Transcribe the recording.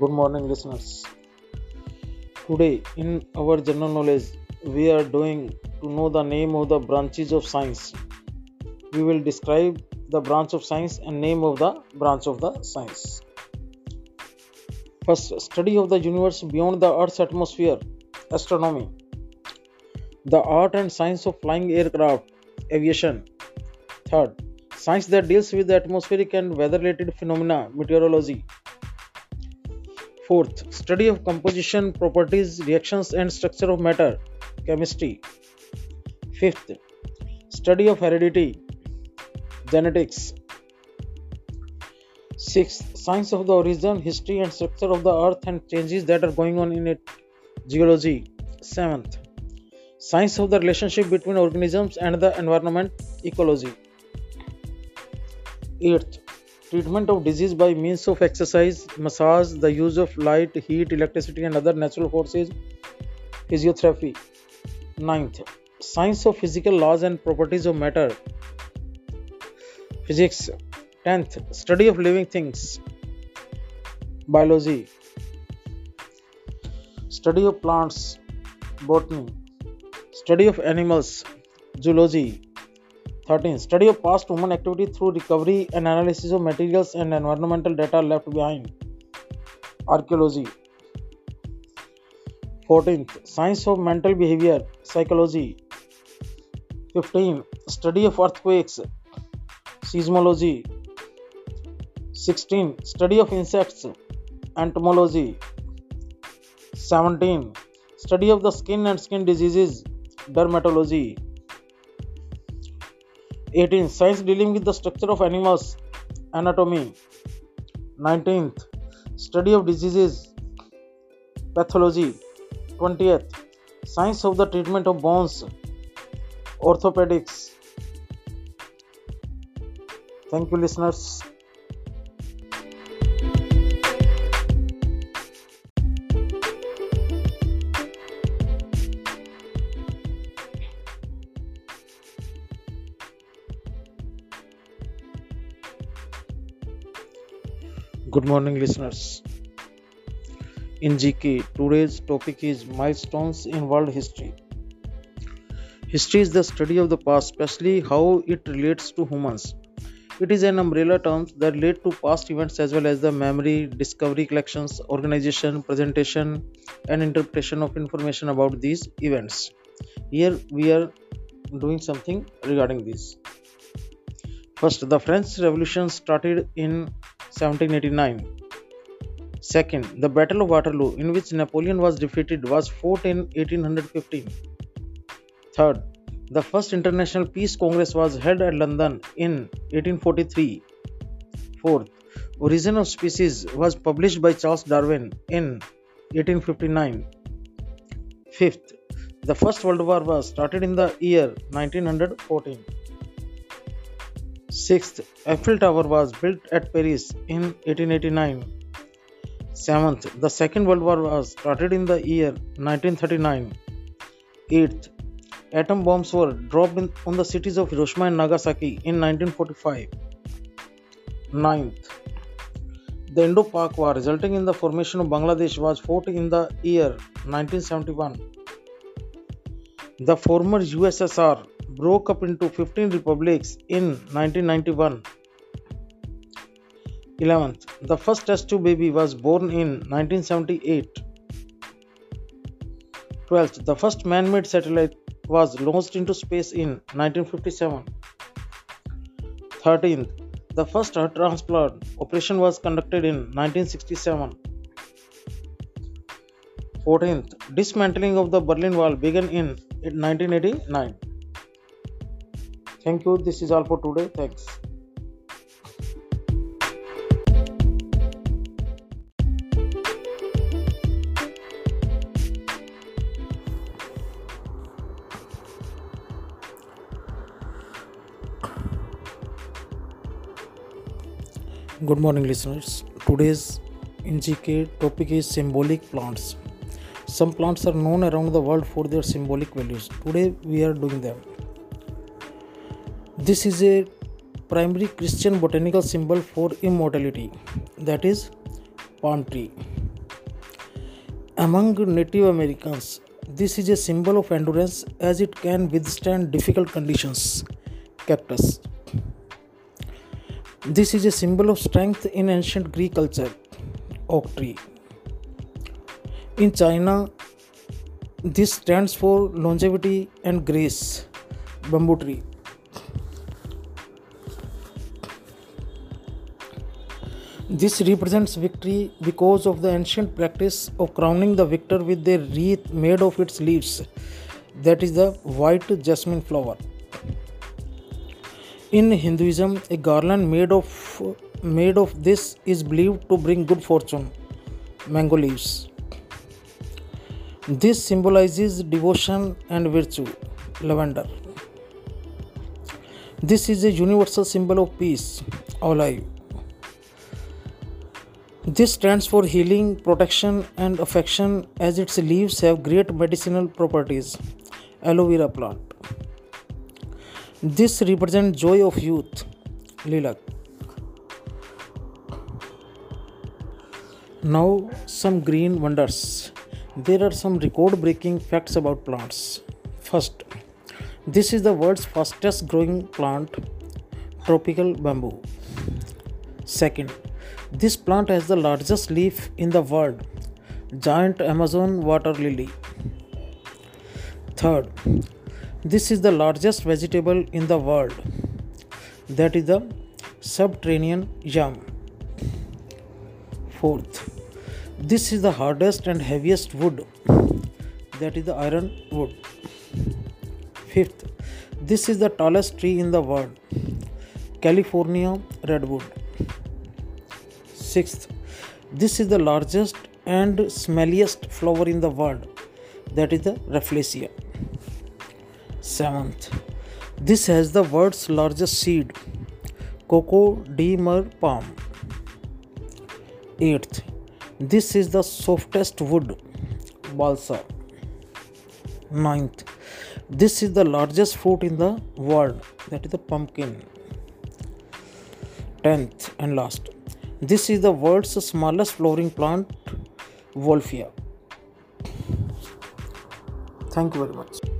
Good morning, listeners. Today, in our general knowledge, we are doing to know the name of the branches of science. We will describe the branch of science and name of the branch of the science. First, study of the universe beyond the Earth's atmosphere, astronomy. The art and science of flying aircraft, aviation. Third, science that deals with the atmospheric and weather related phenomena, meteorology. Fourth, study of composition, properties, reactions, and structure of matter, chemistry. Fifth, study of heredity, genetics. Sixth, science of the origin, history, and structure of the earth and changes that are going on in it, geology. Seventh, science of the relationship between organisms and the environment, ecology. Eighth, treatment of disease by means of exercise, massage, the use of light, heat, electricity, and other natural forces, physiotherapy. Ninth, science of physical laws and properties of matter, physics. Tenth, study of living things, biology. Study of plants, botany. Study of animals, zoology. 13. Study of past human activity through recovery and analysis of materials and environmental data left behind. Archaeology. 14th. Science of mental behavior. Psychology. 15. Study of earthquakes. Seismology. 16. Study of insects. Entomology. 17. Study of the skin and skin diseases. Dermatology. 18. Science dealing with the structure of animals, anatomy. 19th. Study of diseases, pathology. 20th. Science of the treatment of bones, orthopedics. Thank you, listeners. Good morning, listeners. In GK, today's topic is milestones in world history. History is the study of the past, especially how it relates to humans. It is an umbrella term that relate to past events as well as the memory, discovery, collections, organization, presentation, and interpretation of information about these events. Here we are doing something regarding this. First, the French Revolution started in 1789. Second, the Battle of Waterloo, in which Napoleon was defeated, was fought in 1815. Third, the first International Peace Congress was held at London in 1843. Fourth, Origin of Species was published by Charles Darwin in 1859. Fifth, the First World War was started in the year 1914. Sixth, Eiffel Tower was built at Paris in 1889. Seventh, the Second World War was started in the year 1939. Eighth, atom bombs were dropped in, on the cities of Hiroshima and Nagasaki in 1945. Ninth, the Indo-Pak War resulting in the formation of Bangladesh was fought in the year 1971. The former USSR broke up into 15 republics in 1991. 11th. The first test tube baby was born in 1978. 12th. The first man made satellite was launched into space in 1957. 13th. The first heart transplant operation was conducted in 1967. 14th. Dismantling of the Berlin Wall began in 1989. Thank you. This is all for today. Thanks. Good morning, listeners. Today's NGK topic is symbolic plants. Some plants are known around the world for their symbolic values. Today we are doing them. This is a primary Christian botanical symbol for immortality, that is, palm tree. Among Native Americans, this is a symbol of endurance as it can withstand difficult conditions. Cactus. This is a symbol of strength in ancient Greek culture. Oak tree. In China, this stands for longevity and grace. Bamboo tree. This represents victory because of the ancient practice of crowning the victor with a wreath made of its leaves, that is the white jasmine flower. In Hinduism, a garland made of made of this is believed to bring good fortune. Mango leaves. This symbolizes devotion and virtue. Lavender. This is a universal symbol of peace. Olive. This stands for healing, protection, and affection as its leaves have great medicinal properties. Aloe vera plant. This represents joy of youth. Lilac. Now, some green wonders. There are some record breaking facts about plants. First, this is the world's fastest growing plant, tropical bamboo. Second, this plant has the largest leaf in the world, giant Amazon water lily. Third, this is the largest vegetable in the world, that is the subterranean yam. Fourth, this is the hardest and heaviest wood, that is the iron wood. Fifth, this is the tallest tree in the world, California redwood. Sixth, this is the largest and smelliest flower in the world, that is the Rafflesia. Seventh, this has the world's largest seed, Coco de Mer palm. Eighth, this is the softest wood, balsa. Ninth, this is the largest fruit in the world, that is the pumpkin. Tenth and last, this is the world's smallest flowering plant, Wolffia. Thank you very much.